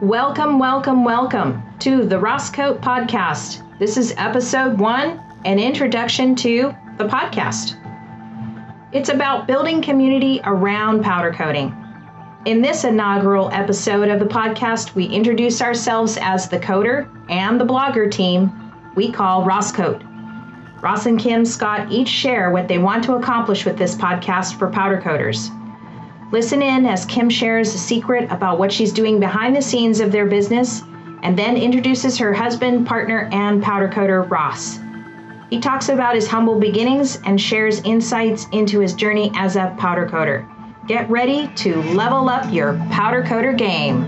Welcome, welcome, welcome to the Rosscoat Podcast. This is episode one, an introduction to the podcast. It's about building community around powder coating. In this inaugural episode of the podcast, we introduce ourselves as the coater and the blogger team we call Rosscoat. Ross and Kim Scott each share what they want to accomplish with this podcast for powder coaters. Listen in as Kim shares a secret about what she's doing behind the scenes of their business and then introduces her husband, partner, and powder coater, Ross. He talks about his humble beginnings and shares insights into his journey as a powder coater. Get ready to level up your powder coater game.